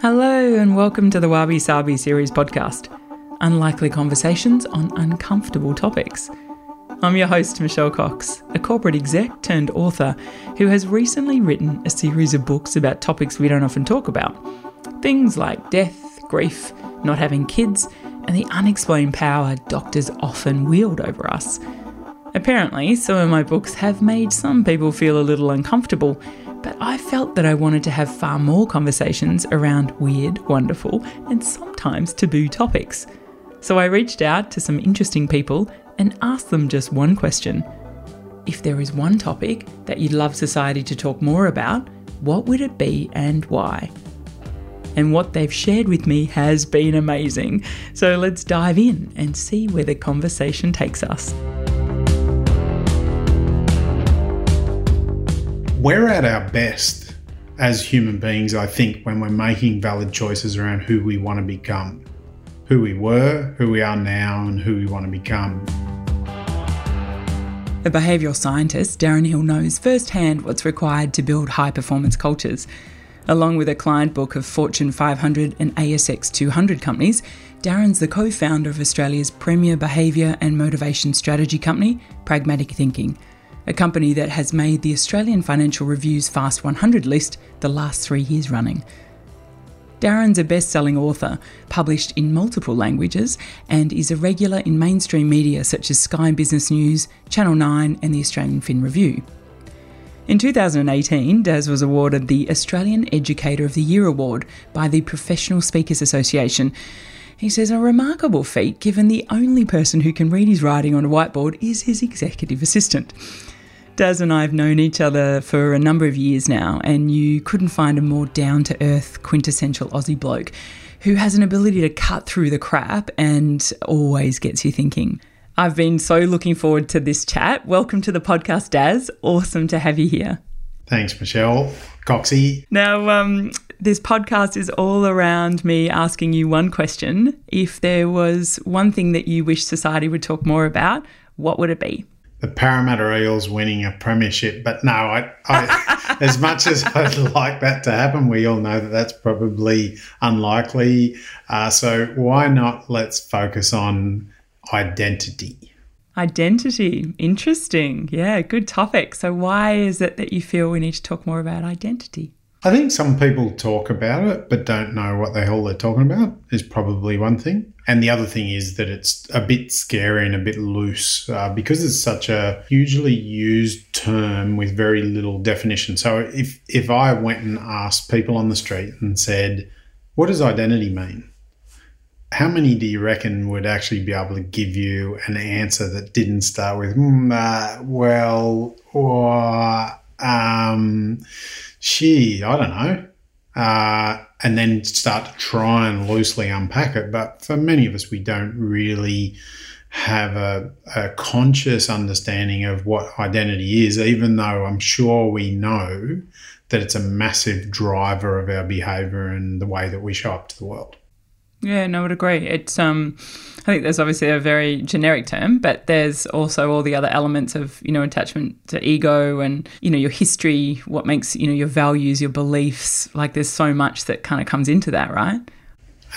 Hello, and welcome to the Wabi Sabi series podcast Unlikely Conversations on Uncomfortable Topics. I'm your host, Michelle Cox, a corporate exec turned author who has recently written a series of books about topics we don't often talk about. Things like death, grief, not having kids, and the unexplained power doctors often wield over us. Apparently, some of my books have made some people feel a little uncomfortable, but I felt that I wanted to have far more conversations around weird, wonderful, and sometimes taboo topics. So I reached out to some interesting people and asked them just one question. If there is one topic that you'd love society to talk more about, what would it be and why? And what they've shared with me has been amazing. So let's dive in and see where the conversation takes us. We're at our best as human beings, I think, when we're making valid choices around who we want to become, who we were, who we are now, and who we want to become. A behavioural scientist, Darren Hill knows firsthand what's required to build high performance cultures. Along with a client book of Fortune 500 and ASX 200 companies, Darren's the co founder of Australia's premier behaviour and motivation strategy company, Pragmatic Thinking a company that has made the Australian Financial Review's Fast 100 list the last three years running. Darren's a best selling author, published in multiple languages, and is a regular in mainstream media such as Sky Business News, Channel 9, and the Australian Fin Review. In 2018, Daz was awarded the Australian Educator of the Year award by the Professional Speakers Association. He says a remarkable feat given the only person who can read his writing on a whiteboard is his executive assistant. Daz and I have known each other for a number of years now, and you couldn't find a more down to earth, quintessential Aussie bloke who has an ability to cut through the crap and always gets you thinking. I've been so looking forward to this chat. Welcome to the podcast, Daz. Awesome to have you here. Thanks, Michelle. Coxie. Now, um, this podcast is all around me asking you one question. If there was one thing that you wish society would talk more about, what would it be? The Parramatta Eels winning a premiership. But no, I, I as much as I'd like that to happen, we all know that that's probably unlikely. Uh, so why not? Let's focus on identity. Identity, interesting. Yeah, good topic. So why is it that you feel we need to talk more about identity? I think some people talk about it but don't know what the hell they're talking about, is probably one thing. And the other thing is that it's a bit scary and a bit loose uh, because it's such a hugely used term with very little definition. So if, if I went and asked people on the street and said, What does identity mean? How many do you reckon would actually be able to give you an answer that didn't start with, mm, uh, well, or, um, she, I don't know, uh, and then start to try and loosely unpack it. But for many of us, we don't really have a, a, conscious understanding of what identity is, even though I'm sure we know that it's a massive driver of our behavior and the way that we show up to the world. Yeah, no, I would agree. It's um, I think there's obviously a very generic term, but there's also all the other elements of you know attachment to ego and you know your history, what makes you know your values, your beliefs. Like there's so much that kind of comes into that, right?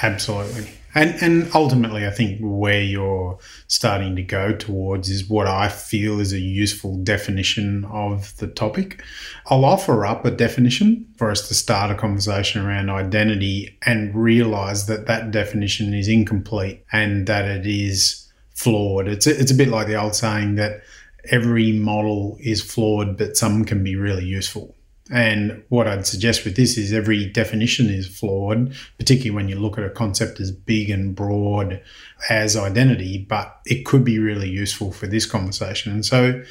Absolutely. And, and ultimately, I think where you're starting to go towards is what I feel is a useful definition of the topic. I'll offer up a definition for us to start a conversation around identity and realize that that definition is incomplete and that it is flawed. It's a, it's a bit like the old saying that every model is flawed, but some can be really useful. And what I'd suggest with this is every definition is flawed, particularly when you look at a concept as big and broad as identity, but it could be really useful for this conversation. And so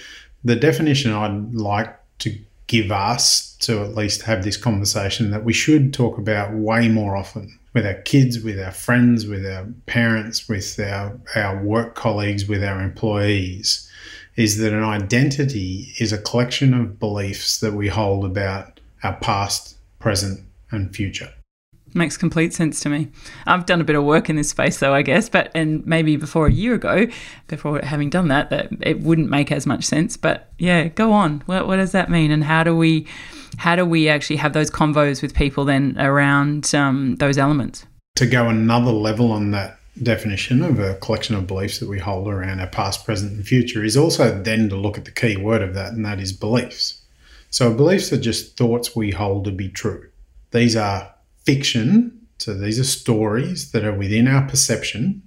the definition I'd like to give us to at least have this conversation that we should talk about way more often with our kids, with our friends, with our parents, with our, our work colleagues, with our employees is that an identity is a collection of beliefs that we hold about our past, present, and future. Makes complete sense to me. I've done a bit of work in this space, though, I guess, but and maybe before a year ago, before having done that, that it wouldn't make as much sense. But yeah, go on. What, what does that mean, and how do we, how do we actually have those convos with people then around um, those elements? To go another level on that definition of a collection of beliefs that we hold around our past, present, and future is also then to look at the key word of that, and that is beliefs. So beliefs are just thoughts we hold to be true. These are fiction. So these are stories that are within our perception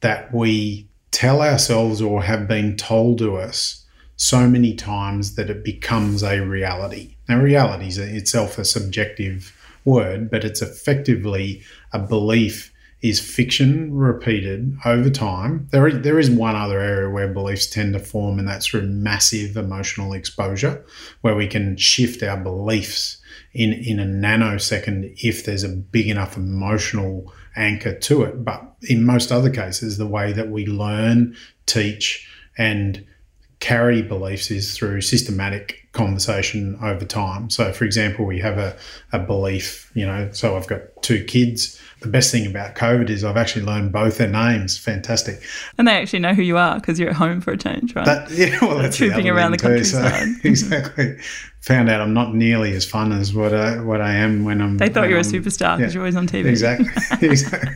that we tell ourselves or have been told to us so many times that it becomes a reality. Now, reality is itself a subjective word, but it's effectively a belief is fiction repeated over time. There there is one other area where beliefs tend to form, and that's through massive emotional exposure, where we can shift our beliefs in in a nanosecond if there's a big enough emotional anchor to it. But in most other cases, the way that we learn, teach, and carry beliefs is through systematic conversation over time. So, for example, we have a, a belief, you know, so I've got two kids the best thing about COVID is I've actually learned both their names. Fantastic. And they actually know who you are because you're at home for a change, right? That, yeah, well, that's trooping around the countryside. So, mm-hmm. exactly. Found out I'm not nearly as fun as what I, what I am when I'm. They thought you were a superstar because yeah, you're always on TV. Exactly. exactly.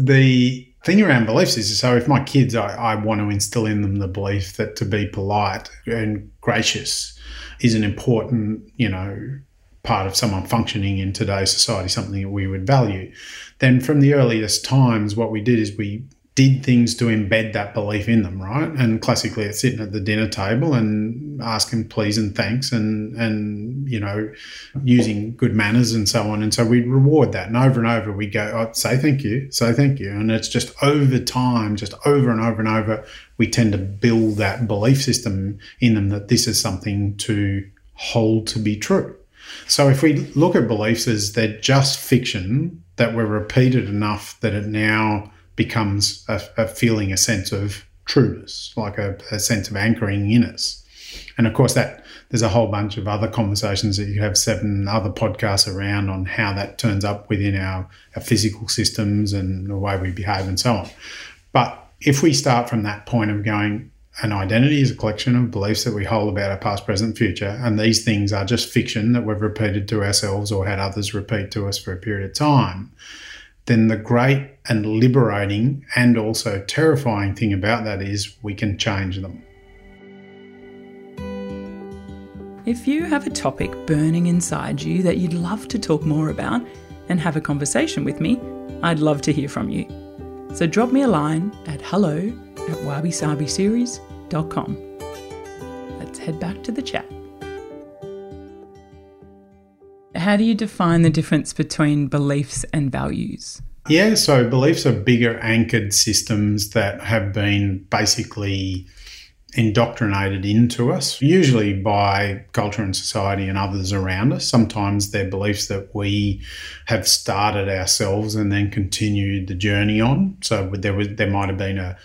The thing around beliefs is so if my kids, I, I want to instill in them the belief that to be polite and gracious is an important, you know, part of someone functioning in today's society, something that we would value. Then from the earliest times, what we did is we did things to embed that belief in them, right? And classically, it's sitting at the dinner table and asking please and thanks and and you know using good manners and so on. And so we'd reward that, and over and over we go, oh, say thank you, say thank you, and it's just over time, just over and over and over, we tend to build that belief system in them that this is something to hold to be true. So if we look at beliefs as they're just fiction that were repeated enough that it now becomes a, a feeling, a sense of trueness, like a, a, sense of anchoring in us. And of course, that there's a whole bunch of other conversations that you have seven other podcasts around on how that turns up within our, our physical systems and the way we behave and so on. But if we start from that point of going, an identity is a collection of beliefs that we hold about our past, present, future, and these things are just fiction that we've repeated to ourselves or had others repeat to us for a period of time. Then the great and liberating and also terrifying thing about that is we can change them. If you have a topic burning inside you that you'd love to talk more about and have a conversation with me, I'd love to hear from you. So drop me a line at hello at wabisabiseries.com Let's head back to the chat. How do you define the difference between beliefs and values? Yeah, so beliefs are bigger anchored systems that have been basically indoctrinated into us, usually by culture and society and others around us. Sometimes they're beliefs that we have started ourselves and then continued the journey on. So there was there might have been a,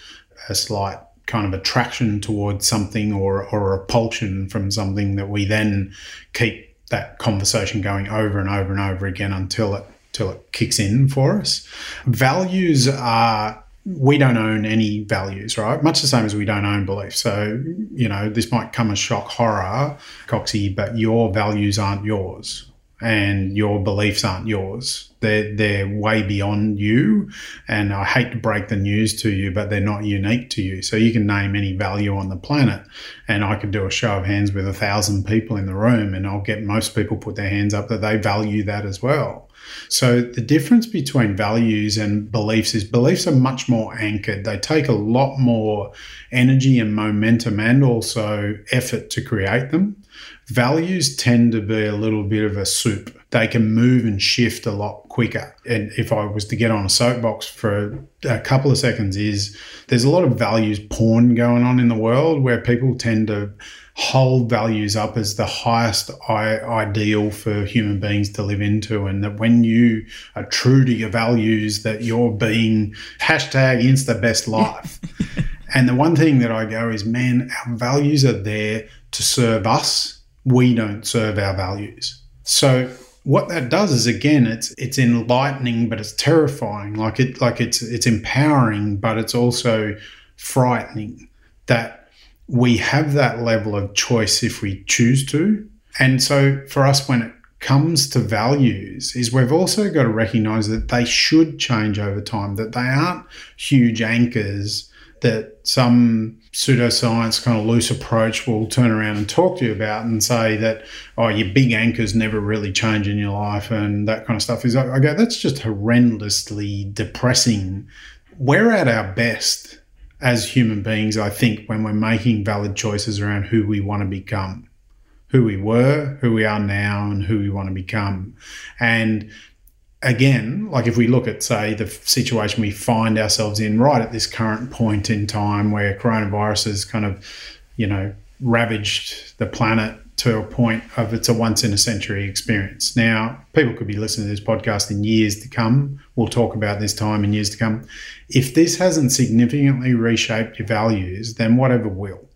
a slight kind of attraction towards something or, or a repulsion from something that we then keep that conversation going over and over and over again until it until it kicks in for us. Values are we don't own any values, right? Much the same as we don't own beliefs. So, you know, this might come as shock horror, Coxie, but your values aren't yours and your beliefs aren't yours. They're, they're way beyond you. And I hate to break the news to you, but they're not unique to you. So you can name any value on the planet. And I could do a show of hands with a thousand people in the room, and I'll get most people put their hands up that they value that as well. So the difference between values and beliefs is beliefs are much more anchored. They take a lot more energy and momentum and also effort to create them. Values tend to be a little bit of a soup. They can move and shift a lot quicker. And if I was to get on a soapbox for a, couple of seconds, is there's a lot of values porn going on in the world where people tend to hold values up as the highest ideal for human beings to live into and that when you are true to your values that you're being hashtag insta best life and the one thing that i go is man our values are there to serve us we don't serve our values. So what that does is again it's it's enlightening but it's terrifying like it like it's it's empowering but it's also frightening that we have that level of choice if we choose to and so for us when it comes to values is we've also got to recognize that they should change over time that they aren't huge anchors that some pseudoscience kind of loose approach will turn around and talk to you about and say that oh your big anchors never really change in your life and that kind of stuff is I go that's just horrendously depressing. We're at our best as human beings, I think, when we're making valid choices around who we want to become, who we were, who we are now, and who we want to become. And again, like if we look at, say, the situation we find ourselves in right at this current point in time where coronavirus has kind of, you know, ravaged the planet to a point of it's a once in a century experience. Now, people could be listening to this podcast in years to come. We'll talk about this time in years to come. If this hasn't significantly reshaped your values, then whatever will.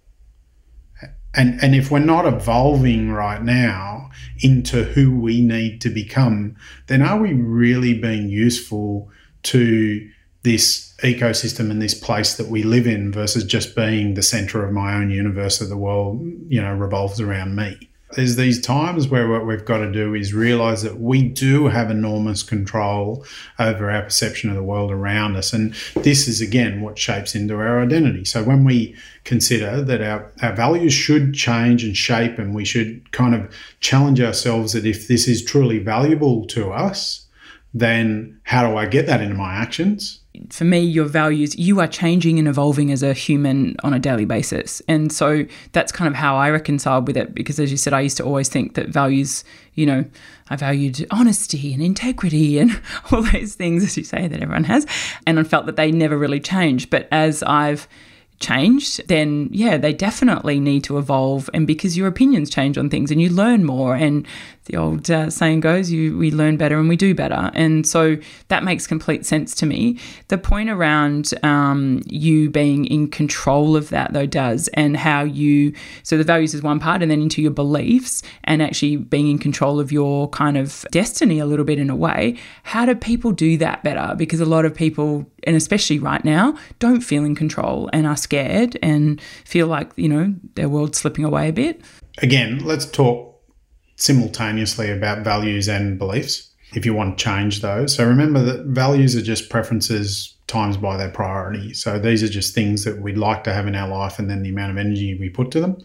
And, and if we're not evolving right now into who we need to become, then are we really being useful to this ecosystem and this place that we live in versus just being the center of my own universe of the world, you know, revolves around me? There's these times where what we've got to do is realize that we do have enormous control over our perception of the world around us. And this is, again, what shapes into our identity. So when we consider that our, our values should change and shape, and we should kind of challenge ourselves that if this is truly valuable to us, then how do I get that into my actions? For me, your values, you are changing and evolving as a human on a daily basis. And so that's kind of how I reconciled with it. Because as you said, I used to always think that values, you know, I valued honesty and integrity and all those things, as you say, that everyone has. And I felt that they never really changed. But as I've changed, then yeah, they definitely need to evolve. And because your opinions change on things and you learn more, and the old uh, saying goes, you we learn better and we do better. And so that makes complete sense to me. The point around um, you being in control of that, though, does, and how you, so the values is one part, and then into your beliefs and actually being in control of your kind of destiny a little bit in a way. How do people do that better? Because a lot of people, and especially right now, don't feel in control and are scared and feel like, you know, their world's slipping away a bit. Again, let's talk simultaneously about values and beliefs if you want to change those. So remember that values are just preferences times by their priority. So these are just things that we'd like to have in our life and then the amount of energy we put to them.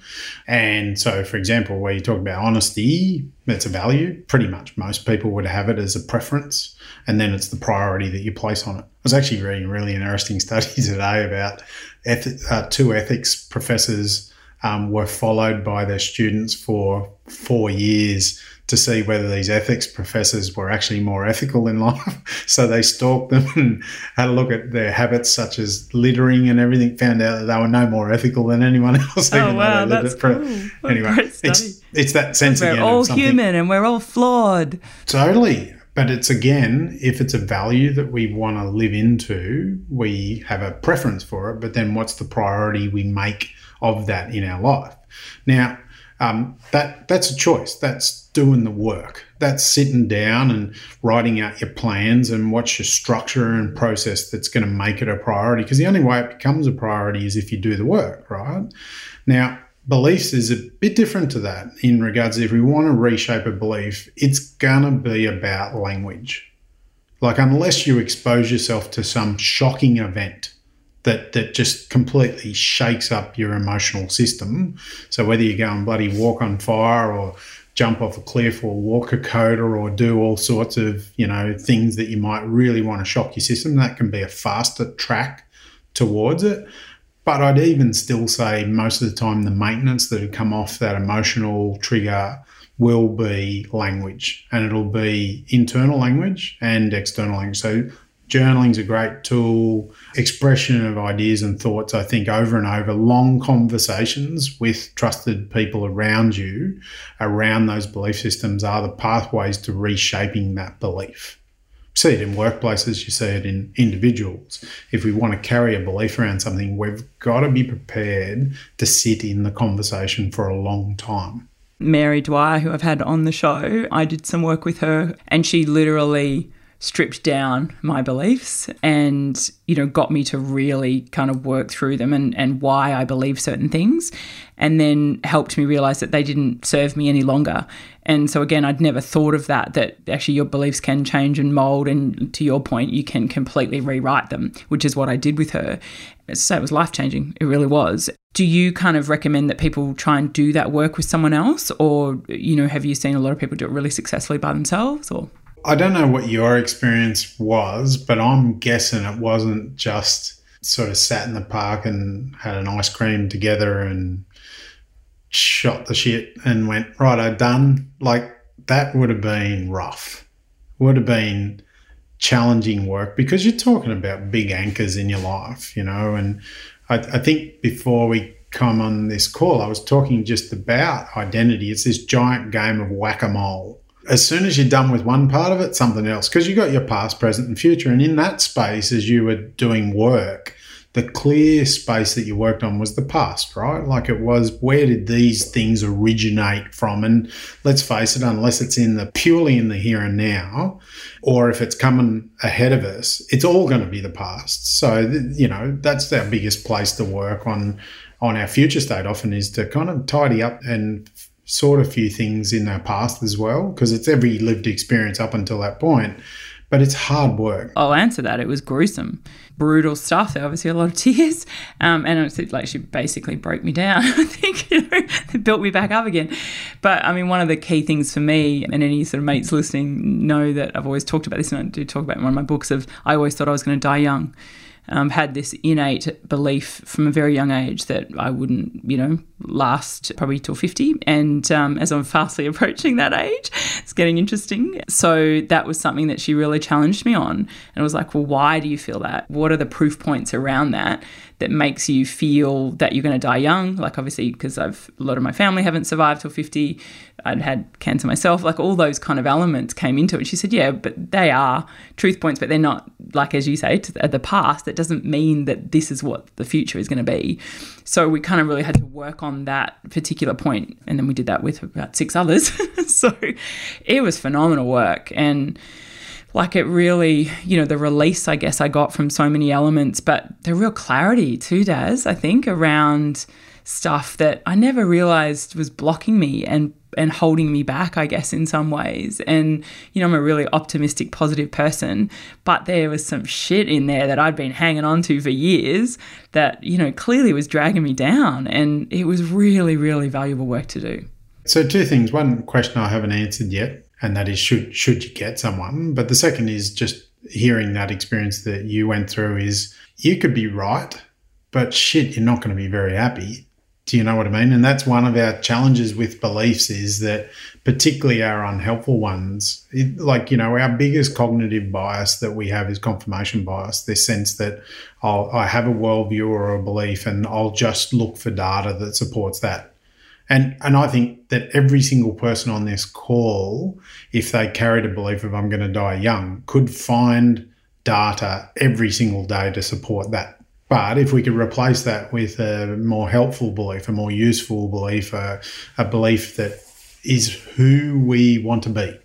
And so, for example, where you talk about honesty, that's a value. Pretty much most people would have it as a preference. And then it's the priority that you place on it. I was actually reading a really interesting study today about eth- uh, two ethics professors um, were followed by their students for four years to see whether these ethics professors were actually more ethical in life. so they stalked them and had a look at their habits, such as littering and everything. Found out that they were no more ethical than anyone else. Oh wow, that's cool. Anyway, it's it's that sense we're again. We're all human and we're all flawed. Totally. But it's again, if it's a value that we want to live into, we have a preference for it. But then what's the priority we make of that in our life. Now, um, that that's a choice. That's doing the work. That's sitting down and writing out your plans and what's your structure and process that's going to make it a priority. Because the only way it becomes a priority is if you do the work, right? Now, beliefs is a bit different to that in regards if we want to reshape a belief, it's going to be about language. Like, unless you expose yourself to some shocking event that that just completely shakes up your emotional system. So whether you go and bloody walk on fire or jump off a cliff or walk Kokoda or do all sorts of you know things that you might really want to shock your system, that can be a faster track towards it. But I'd even still say most of the time the maintenance that would come off that emotional trigger will be language and it'll be internal language and external language. So Journaling's a great tool, expression of ideas and thoughts, I think, over and over, long conversations with trusted people around you around those belief systems are the pathways to reshaping that belief. See it in workplaces, you see it in individuals. If we want to carry a belief around something, we've got to be prepared to sit in the conversation for a long time. Mary Dwyer, who I've had on the show, I did some work with her, and she literally stripped down my beliefs and you know got me to really kind of work through them and, and why I believe certain things and then helped me realize that they didn't serve me any longer and so again I'd never thought of that that actually your beliefs can change and mold and to your point you can completely rewrite them which is what I did with her. So it was life changing it really was. Do you kind of recommend that people try and do that work with someone else? Or you know have you seen a lot of people do it really successfully by themselves or? I don't know what your experience was, but I'm guessing it wasn't just sort of sat in the park and had an ice cream together and shot the shit and went, right, I'm done. Like that would have been rough, would have been challenging work because you're talking about big anchors in your life, you know. And I, I think before we come on this call, I was talking just about identity. It's this giant game of whack a mole as soon as you're done with one part of it, something else, because you got your past, present, and future. And in that space, as you were doing work, the clear space that you worked on was the past, right? Like it was, where did these things originate from? And let's face it, unless it's in the purely in the here and now, or if it's coming ahead of us, it's all going to be the past. So, you know, that's our biggest place to work on on our future state often is to kind of tidy up and sort a few things in our past as well, because it's every lived experience up until that point. But it's hard work. I'll answer that. It was gruesome, brutal stuff. There obviously a lot of tears, um, and it's like she basically broke me down. I think you know, built me back up again. But I mean, one of the key things for me, and any sort of mates listening know that I've always talked about this, and I do talk about in one of my books. Of I always thought I was going to die young um, had this innate belief from a very young age that I wouldn't, you know, last probably till 50. And um, as I'm fastly approaching that age, it's getting interesting. So that was something that she really challenged me on. And it was like, well, why do you feel that? What are the proof points around that that makes you feel that you're going to die young? Like, obviously, because I've a lot of my family haven't survived till 50. I'd had cancer myself. Like, all those kind of elements came into it. She said, yeah, but they are truth points, but they're not, like, as you say, to the past. That doesn't mean that this is what the future is going to be. So we kind of really had to work on that particular point, and then we did that with about six others. so it was phenomenal work, and like it really, you know, the release I guess I got from so many elements, but the real clarity too, Daz. I think around stuff that I never realized was blocking me and and holding me back, I guess, in some ways. And, you know, I'm a really optimistic, positive person, but there was some shit in there that I'd been hanging on to for years that, you know, clearly was dragging me down. And it was really, really valuable work to do. So, two things. One question I haven't answered yet, and that is should should you get someone? But the second is just hearing that experience that you went through is you could be right, but shit, you're not going to be very happy do you know what I mean? And that's one of our challenges with beliefs is that, particularly our unhelpful ones, it, like, you know, our biggest cognitive bias that we have is confirmation bias, this sense that I'll, I have a worldview or a belief and I'll just look for data that supports that. And, and I think that every single person on this call, if they carried a belief of I'm going to die young, could find data every single day to support that but if we could replace that with a more helpful belief, a more useful belief, a, a belief that is who we want to be,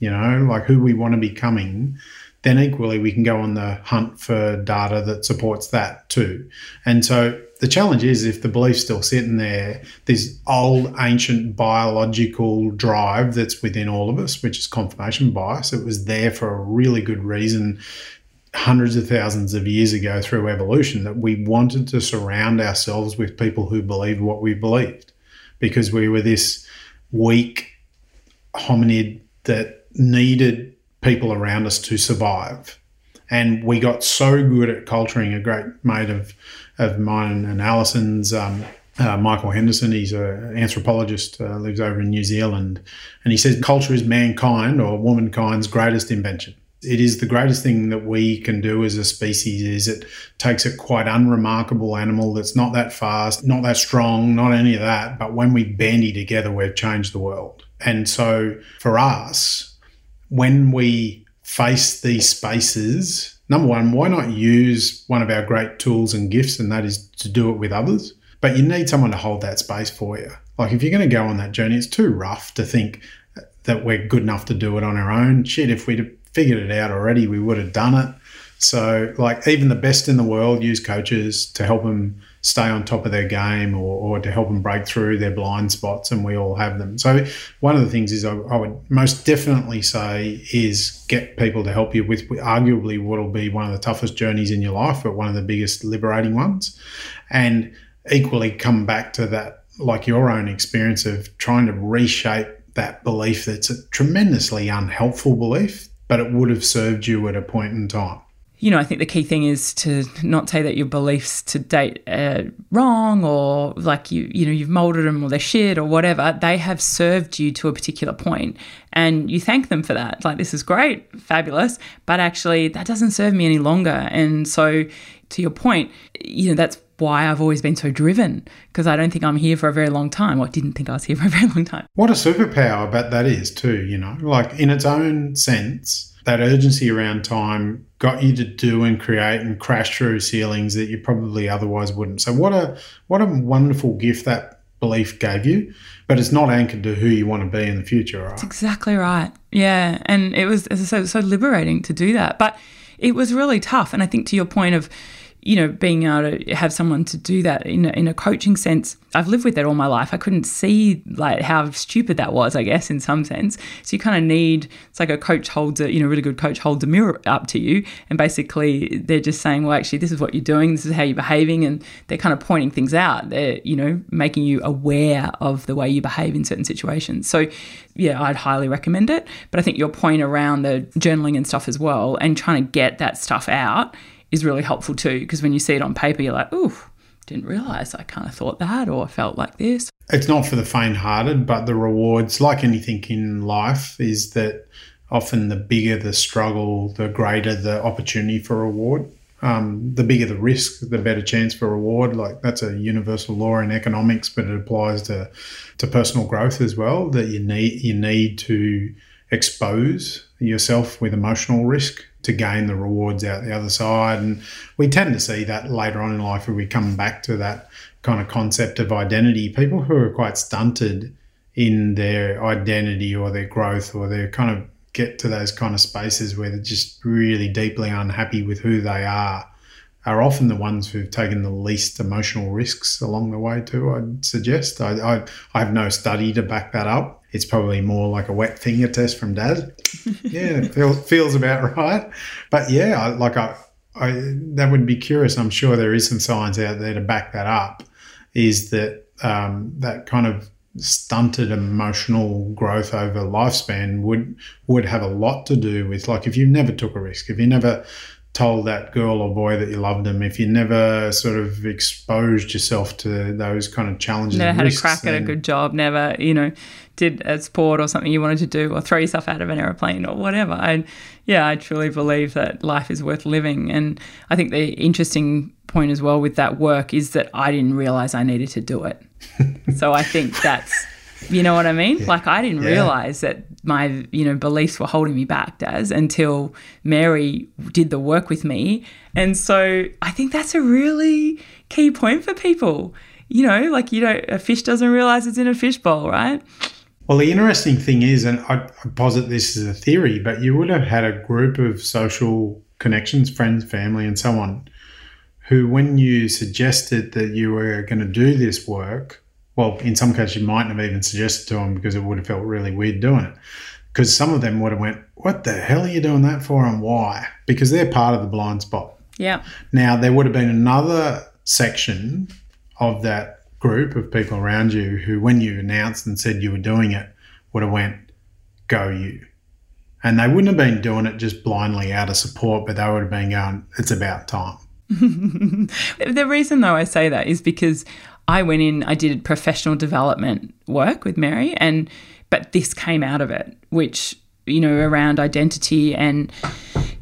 you know, like who we want to be becoming, then equally we can go on the hunt for data that supports that too. And so the challenge is if the belief's still sitting there, this old ancient biological drive that's within all of us, which is confirmation bias, it was there for a really good reason hundreds of thousands of years ago through evolution that we wanted to surround ourselves with people who believed what we believed because we were this weak hominid that needed people around us to survive. And we got so good at culturing. A great mate of, of mine and Alison's, um, uh, Michael Henderson, he's an anthropologist, uh, lives over in New Zealand. And he says culture is mankind or womankind's greatest invention it is the greatest thing that we can do as a species is it takes a quite unremarkable animal that's not that fast not that strong not any of that but when we bandy together we've changed the world and so for us when we face these spaces number one why not use one of our great tools and gifts and that is to do it with others but you need someone to hold that space for you Like if you're going to go on that journey, it's too rough to think that we're good enough to do it on our own. Shit, if we'd figured it out already, we would have done it. So, like, even the best in the world use coaches to help them stay on top of their game or, or to help them break through their blind spots, and we all have them. So, one of the things is I, I would most definitely say is get people to help you with arguably what will be one of the toughest journeys in your life, but one of the biggest liberating ones. And equally, come back to that, like your own experience of trying to reshape that belief that's a tremendously unhelpful belief, but it would have served you at a point in time you know, I think the key thing is to not say that your beliefs to date are wrong or like you, you know, you've molded them or they're shit or whatever. They have served you to a particular point and you thank them for that. Like, this is great, fabulous, but actually that doesn't serve me any longer. And so, to your point, you know, that's why I've always been so driven because I don't think I'm here for a very long time. Or didn't think I was here for a very long time. What a superpower, but that is too, you know, like in its own sense that urgency around time got you to do and create and crash through ceilings that you probably otherwise wouldn't. So what a what a wonderful gift that belief gave you, but it's not anchored to who you want to be in the future, right? That's exactly right. Yeah, and it was as I said, so liberating to do that, but it was really tough. And I think to your point of you know, being able to have someone to do that in a, in a coaching sense, I've lived with that all my life. I couldn't see like how stupid that was, I guess, in some sense. So you kind of need, it's like a coach holds a, you know, really good coach holds a mirror up to you. And basically they're just saying, well, actually, this is what you're doing. This is how you're behaving. And they're kind of pointing things out. They're, you know, making you aware of the way you behave in certain situations. So yeah, I'd highly recommend it. But I think your point around the journaling and stuff as well and trying to get that stuff out is really helpful too because when you see it on paper, you're like, ooh, didn't realize I kind of thought that or felt like this. It's not for the faint hearted, but the rewards, like anything in life, is that often the bigger the struggle, the greater the opportunity for reward. Um, the bigger the risk, the better chance for reward. Like that's a universal law in economics, but it applies to to personal growth as well. That you need you need to expose yourself with emotional risk to gain the rewards out the other side. And we tend to see that later on in life when we come back to that kind of concept of identity. People who are quite stunted in their identity or their growth or they kind of get to those kind of spaces where they're just really deeply unhappy with who they are are often the ones who've taken the least emotional risks along the way too i'd suggest i, I, I have no study to back that up it's probably more like a wet finger test from dad. Yeah, feels about right. But yeah, like I, I, that would be curious. I'm sure there is some science out there to back that up. Is that um, that kind of stunted emotional growth over lifespan would would have a lot to do with like if you never took a risk, if you never told that girl or boy that you loved them, if you never sort of exposed yourself to those kind of challenges, never had risks, a crack at a good job, never you know did a sport or something you wanted to do, or throw yourself out of an aeroplane or whatever. I, yeah, I truly believe that life is worth living. And I think the interesting point as well with that work is that I didn't realize I needed to do it. so I think that's you know what I mean? Yeah. Like I didn't yeah. realize that my, you know, beliefs were holding me back, Daz, until Mary did the work with me. And so I think that's a really key point for people. You know, like you know, a fish doesn't realize it's in a fishbowl, right? Well, the interesting thing is, and I, I posit this as a theory, but you would have had a group of social connections, friends, family, and so on, who, when you suggested that you were going to do this work, well, in some cases, you mightn't have even suggested to them because it would have felt really weird doing it. Because some of them would have went, "What the hell are you doing that for, and why?" Because they're part of the blind spot. Yeah. Now there would have been another section of that group of people around you who, when you announced and said you were doing it, would have went, "Go you." And they wouldn't have been doing it just blindly out of support, but they would have been going, "It's about time." the reason, though, I say that is because I went in, I did professional development work with Mary, and but this came out of it, which you know around identity and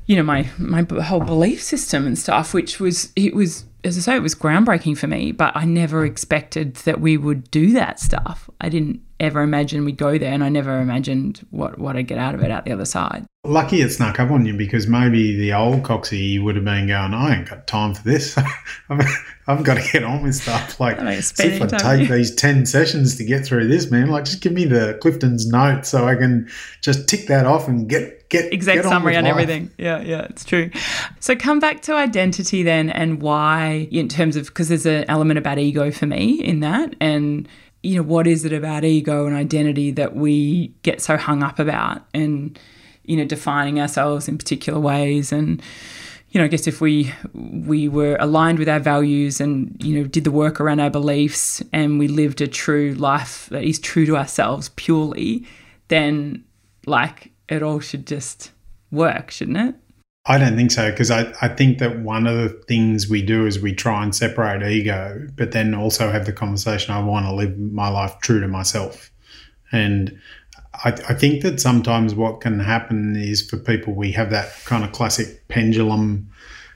you know my my whole belief system and stuff, which was it was as I say, it was groundbreaking for me, but I never expected that we would do that stuff. I didn't ever imagine we'd go there, and I never imagined what, what I'd get out of it out the other side. Lucky it snuck up on you because maybe the old Coxie would have been going, I ain't got time for this. I've, got to get on with stuff. Like, if I take these 10 sessions to get through this, man, like just give me the Clifton's note so I can just tick that off and get get exact get summary on, on everything. Yeah, yeah, it's true. So come back to identity then and why in terms of because there's an element about ego for me in that and you know what is it about ego and identity that we get so hung up about and you know defining ourselves in particular ways and you know I guess if we we were aligned with our values and you know did the work around our beliefs and we lived a true life that is true to ourselves purely then like it all should just work shouldn't it I don't think so because I, I think that one of the things we do is we try and separate ego, but then also have the conversation I want to live my life true to myself. And I, I think that sometimes what can happen is for people, we have that kind of classic pendulum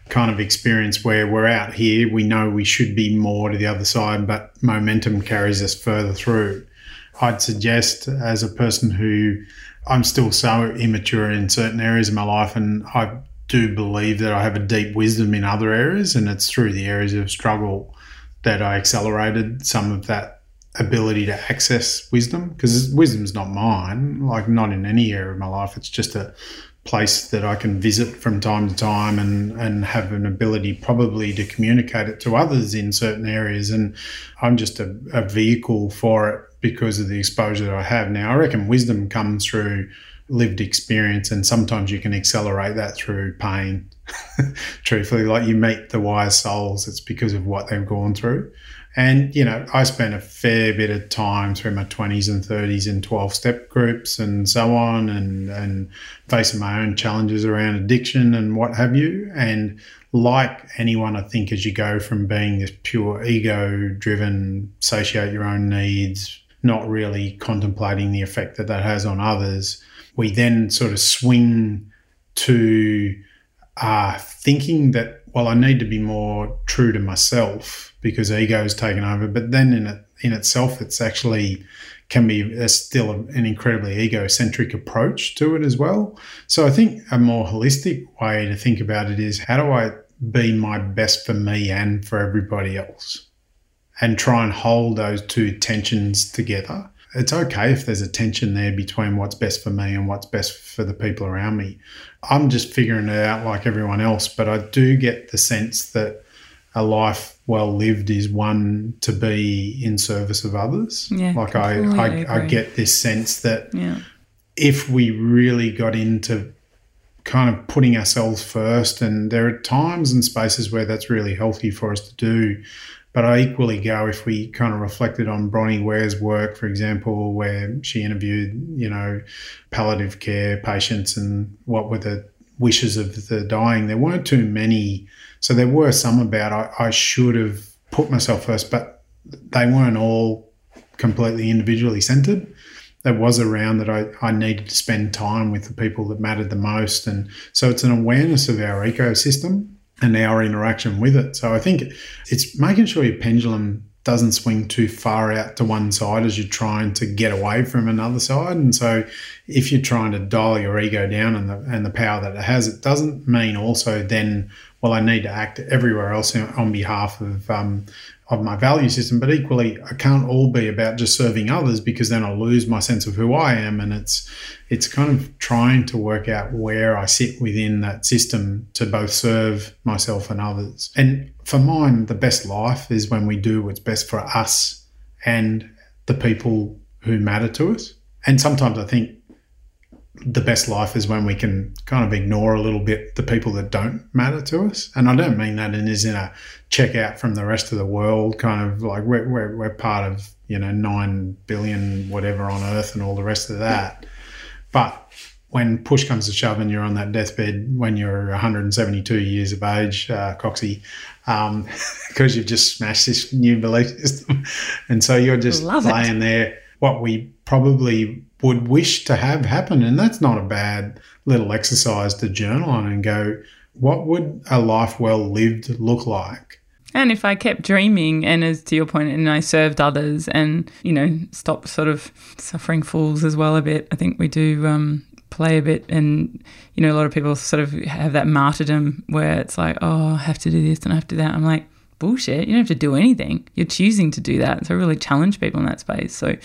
kind of experience where we're out here, we know we should be more to the other side, but momentum carries us further through. I'd suggest, as a person who I'm still so immature in certain areas of my life, and I do believe that I have a deep wisdom in other areas, and it's through the areas of struggle that I accelerated some of that ability to access wisdom because wisdom's not mine, like not in any area of my life. It's just a place that I can visit from time to time and, and have an ability probably to communicate it to others in certain areas. And I'm just a, a vehicle for it because of the exposure that I have. Now, I reckon wisdom comes through lived experience, and sometimes you can accelerate that through pain. Truthfully, like you meet the wise souls, it's because of what they've gone through. And, you know, I spent a fair bit of time through my 20s and 30s in 12 step groups and so on, and, and facing my own challenges around addiction and what have you. And like anyone, I think, as you go from being this pure ego driven, satiate your own needs, not really contemplating the effect that that has on others, we then sort of swing to uh, thinking that, well, I need to be more true to myself because ego is taken over. But then in it in itself, it's actually can be still an incredibly egocentric approach to it as well. So I think a more holistic way to think about it is how do I be my best for me and for everybody else, and try and hold those two tensions together. It's okay if there's a tension there between what's best for me and what's best for the people around me. I'm just figuring it out like everyone else, but I do get the sense that a life well lived is one to be in service of others. Yeah, like I, I, I, get this sense that yeah. if we really got into kind of putting ourselves first, and there are times and spaces where that's really healthy for us to do. But I equally go if we kind of reflected on Bronnie Ware's work, for example, where she interviewed, you know, palliative care patients and what were the wishes of the dying. There weren't too many so there were some about I, I should have put myself first, but they weren't all completely individually centered. There was around that I, I needed to spend time with the people that mattered the most. And so it's an awareness of our ecosystem and our interaction with it. So I think it's making sure your pendulum doesn't swing too far out to one side as you're trying to get away from another side. And so if you're trying to dial your ego down and the and the power that it has, it doesn't mean also then well, I need to act everywhere else on behalf of um, of my value system. But equally, I can't all be about just serving others because then I'll lose my sense of who I am. And it's it's kind of trying to work out where I sit within that system to both serve myself and others. And for mine, the best life is when we do what's best for us and the people who matter to us. And sometimes I think the best life is when we can kind of ignore a little bit the people that don't matter to us. And I don't mean that in as in a check out from the rest of the world, kind of like we're, we're, we're part of, you know, 9 billion whatever on earth and all the rest of that. But when push comes to shove and you're on that deathbed when you're 172 years of age, uh, Coxie, um, because you've just smashed this new belief system. And so you're just Love laying it. there. What we probably would wish to have happen. And that's not a bad little exercise to journal on and go, what would a life well lived look like? And if I kept dreaming, and as to your point, and I served others, and you know, stopped sort of suffering fools as well a bit. I think we do um, play a bit, and you know, a lot of people sort of have that martyrdom where it's like, oh, I have to do this and I have to do that. I'm like, bullshit. You don't have to do anything. You're choosing to do that. So I really challenge people in that space. So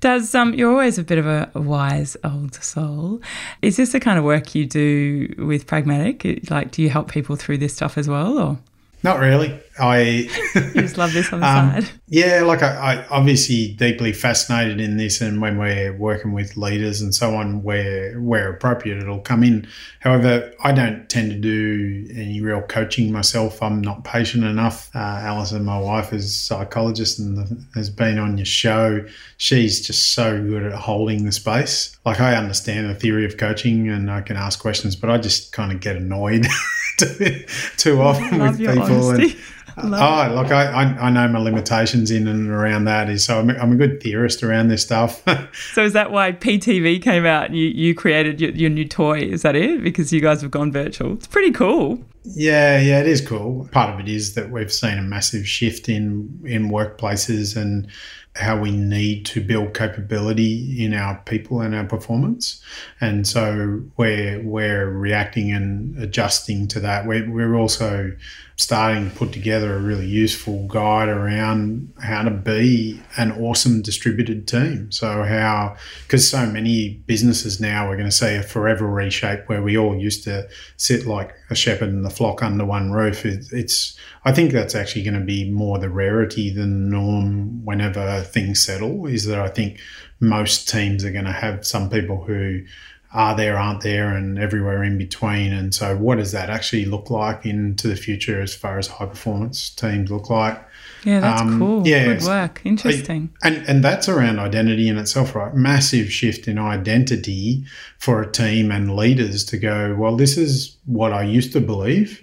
does um you're always a bit of a, a, wise old soul. Is this the kind of work you do with pragmatic? Like do you help people through this stuff as well or not really. I you just love this on the um, side. Yeah, like I, I obviously deeply fascinated in this, and when we're working with leaders and so on, where where appropriate, it'll come in. However, I don't tend to do any real coaching myself. I'm not patient enough. Uh, Alison, my wife, is a psychologist and has been on your show. She's just so good at holding the space. Like I understand the theory of coaching, and I can ask questions, but I just kind of get annoyed. too, too often with people. And, uh, oh, look, I, I, I, know my limitations in and around that. Is so I'm, I'm a good theorist around this stuff. so is that why PTV came out and you, you created your, your new toy? Is that it? Because you guys have gone virtual. It's pretty cool. Yeah, yeah, it is cool. Part of it is that we've seen a massive shift in in workplaces and how we need to build capability in our people and our performance. And so we're, we're reacting and adjusting to that. We're, we're also starting to put together a really useful guide around how to be an awesome distributed team. So how, because so many businesses now are going to say a forever reshape where we all used to sit like a shepherd and the flock under one roof. It, it's, I think that's actually going to be more the rarity than the norm whenever things settle is that I think most teams are going to have some people who are there, aren't there, and everywhere in between. And so, what does that actually look like into the future as far as high performance teams look like? Yeah, that's um, cool. Yeah, good work. Interesting. And and that's around identity in itself, right? Massive shift in identity for a team and leaders to go. Well, this is what I used to believe.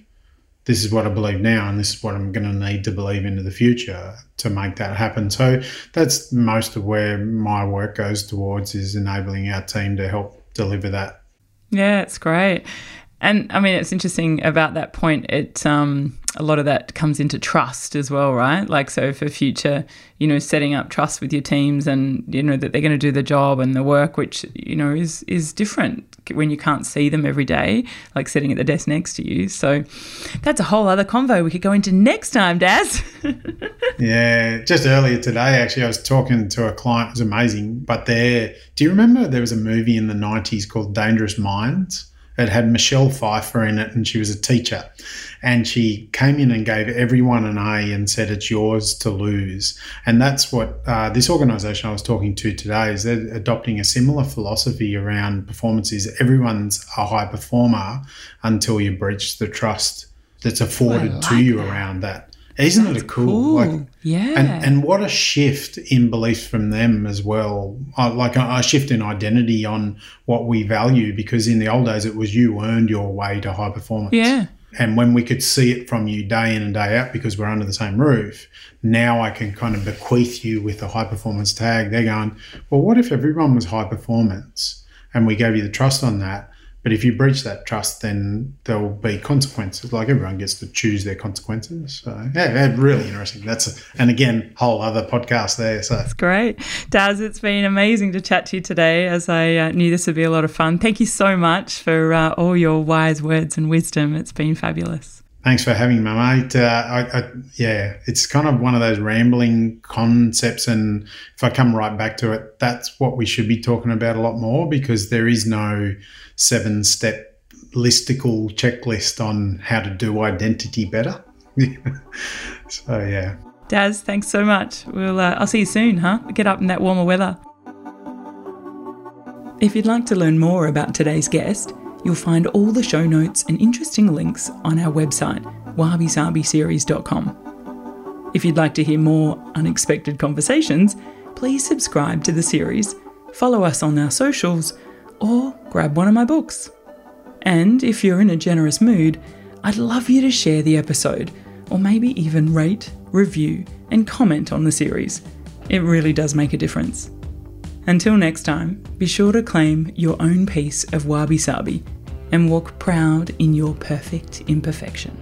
This is what I believe now, and this is what I'm going to need to believe into the future to make that happen. So that's most of where my work goes towards is enabling our team to help deliver that. Yeah, it's great. And I mean, it's interesting about that point. It um, a lot of that comes into trust as well, right? Like, so for future, you know, setting up trust with your teams, and you know that they're going to do the job and the work, which you know is is different when you can't see them every day, like sitting at the desk next to you. So that's a whole other convo we could go into next time, Daz. yeah, just earlier today, actually, I was talking to a client. It was amazing, but there, do you remember there was a movie in the '90s called Dangerous Minds? It had Michelle Pfeiffer in it, and she was a teacher. And she came in and gave everyone an A and said, It's yours to lose. And that's what uh, this organization I was talking to today is they're adopting a similar philosophy around performances. everyone's a high performer until you breach the trust that's afforded like to you that. around that. Isn't That's it cool? cool. Like, yeah. And, and what a shift in beliefs from them as well. Uh, like a, a, shift in identity on what we value because in the old days it was you earned your way to high performance. Yeah. And when we could see it from you day in and day out because we're under the same roof, now I can kind of bequeath you with a high performance tag. They're going, well, what if everyone was high performance and we gave you the trust on that? But if you breach that trust, then there will be consequences. Like everyone gets to choose their consequences. So yeah, really interesting. That's a, and again, whole other podcast there. So that's great, Daz. It's been amazing to chat to you today. As I uh, knew this would be a lot of fun. Thank you so much for uh, all your wise words and wisdom. It's been fabulous. Thanks for having me, mate. Uh, I, I, yeah, it's kind of one of those rambling concepts, and if I come right back to it, that's what we should be talking about a lot more because there is no seven-step listicle checklist on how to do identity better. so yeah. Daz, thanks so much. We'll uh, I'll see you soon, huh? Get up in that warmer weather. If you'd like to learn more about today's guest You'll find all the show notes and interesting links on our website, wabisabiseries.com. If you'd like to hear more unexpected conversations, please subscribe to the series, follow us on our socials, or grab one of my books. And if you're in a generous mood, I'd love you to share the episode, or maybe even rate, review, and comment on the series. It really does make a difference. Until next time, be sure to claim your own piece of wabi sabi and walk proud in your perfect imperfection.